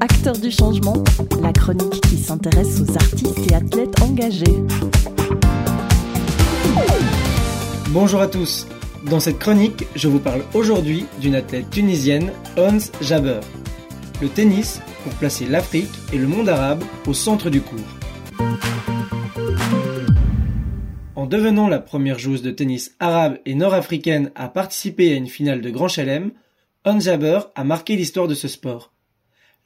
Acteurs du changement, la chronique qui s'intéresse aux artistes et athlètes engagés. Bonjour à tous. Dans cette chronique, je vous parle aujourd'hui d'une athlète tunisienne, Ons Jabeur. Le tennis pour placer l'Afrique et le monde arabe au centre du cours. En devenant la première joueuse de tennis arabe et nord-africaine à participer à une finale de Grand Chelem, Ons Jabeur a marqué l'histoire de ce sport.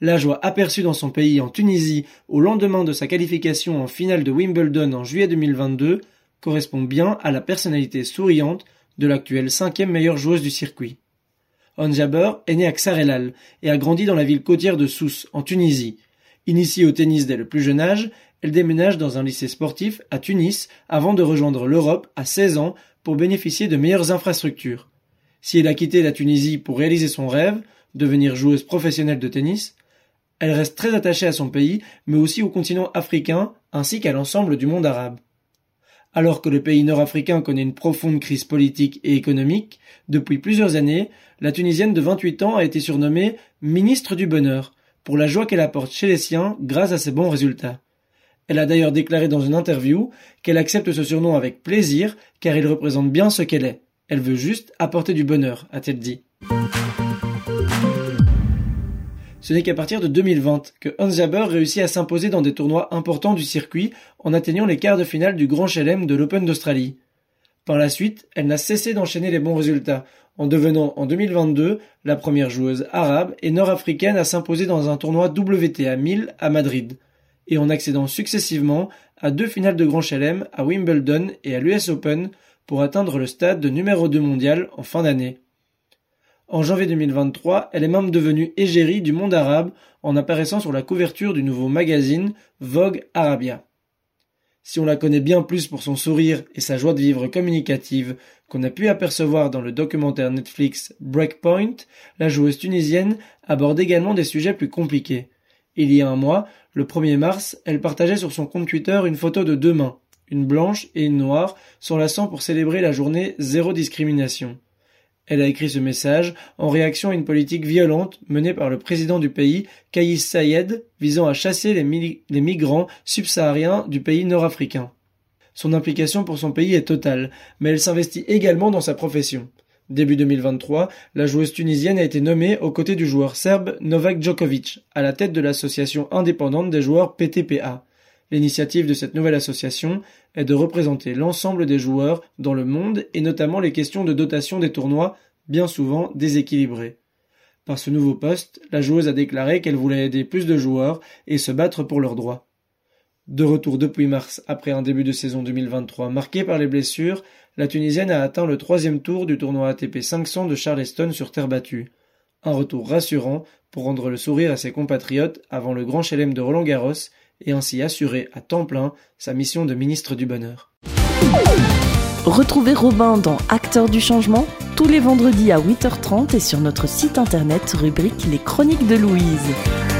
La joie aperçue dans son pays en Tunisie au lendemain de sa qualification en finale de Wimbledon en juillet 2022 correspond bien à la personnalité souriante de l'actuelle cinquième meilleure joueuse du circuit. On Jaber est née à Xarelal et a grandi dans la ville côtière de Sousse, en Tunisie. Initiée au tennis dès le plus jeune âge, elle déménage dans un lycée sportif à Tunis avant de rejoindre l'Europe à 16 ans pour bénéficier de meilleures infrastructures. Si elle a quitté la Tunisie pour réaliser son rêve, devenir joueuse professionnelle de tennis, elle reste très attachée à son pays, mais aussi au continent africain, ainsi qu'à l'ensemble du monde arabe. Alors que le pays nord-africain connaît une profonde crise politique et économique, depuis plusieurs années, la Tunisienne de 28 ans a été surnommée ministre du bonheur, pour la joie qu'elle apporte chez les siens grâce à ses bons résultats. Elle a d'ailleurs déclaré dans une interview qu'elle accepte ce surnom avec plaisir car il représente bien ce qu'elle est. Elle veut juste apporter du bonheur, a-t-elle dit. Ce n'est qu'à partir de 2020 que Hans Jaber réussit à s'imposer dans des tournois importants du circuit en atteignant les quarts de finale du Grand Chelem de l'Open d'Australie. Par la suite, elle n'a cessé d'enchaîner les bons résultats, en devenant en 2022 la première joueuse arabe et nord-africaine à s'imposer dans un tournoi WTA 1000 à Madrid, et en accédant successivement à deux finales de Grand Chelem à Wimbledon et à l'US Open pour atteindre le stade de numéro 2 mondial en fin d'année. En janvier 2023, elle est même devenue égérie du monde arabe en apparaissant sur la couverture du nouveau magazine Vogue Arabia. Si on la connaît bien plus pour son sourire et sa joie de vivre communicative qu'on a pu apercevoir dans le documentaire Netflix Breakpoint, la joueuse tunisienne aborde également des sujets plus compliqués. Il y a un mois, le 1er mars, elle partageait sur son compte Twitter une photo de deux mains, une blanche et une noire, s'enlaçant pour célébrer la journée zéro discrimination. Elle a écrit ce message en réaction à une politique violente menée par le président du pays, Kais Sayed, visant à chasser les, les migrants subsahariens du pays nord-africain. Son implication pour son pays est totale, mais elle s'investit également dans sa profession. Début 2023, la joueuse tunisienne a été nommée aux côtés du joueur serbe Novak Djokovic, à la tête de l'association indépendante des joueurs PTPA. L'initiative de cette nouvelle association est de représenter l'ensemble des joueurs dans le monde et notamment les questions de dotation des tournois, bien souvent déséquilibrés. Par ce nouveau poste, la joueuse a déclaré qu'elle voulait aider plus de joueurs et se battre pour leurs droits. De retour depuis mars après un début de saison 2023 marqué par les blessures, la Tunisienne a atteint le troisième tour du tournoi ATP 500 de Charleston sur terre battue. Un retour rassurant pour rendre le sourire à ses compatriotes avant le grand chelem de Roland Garros et ainsi assurer à temps plein sa mission de ministre du Bonheur. Retrouvez Robin dans Acteurs du changement tous les vendredis à 8h30 et sur notre site internet rubrique Les Chroniques de Louise.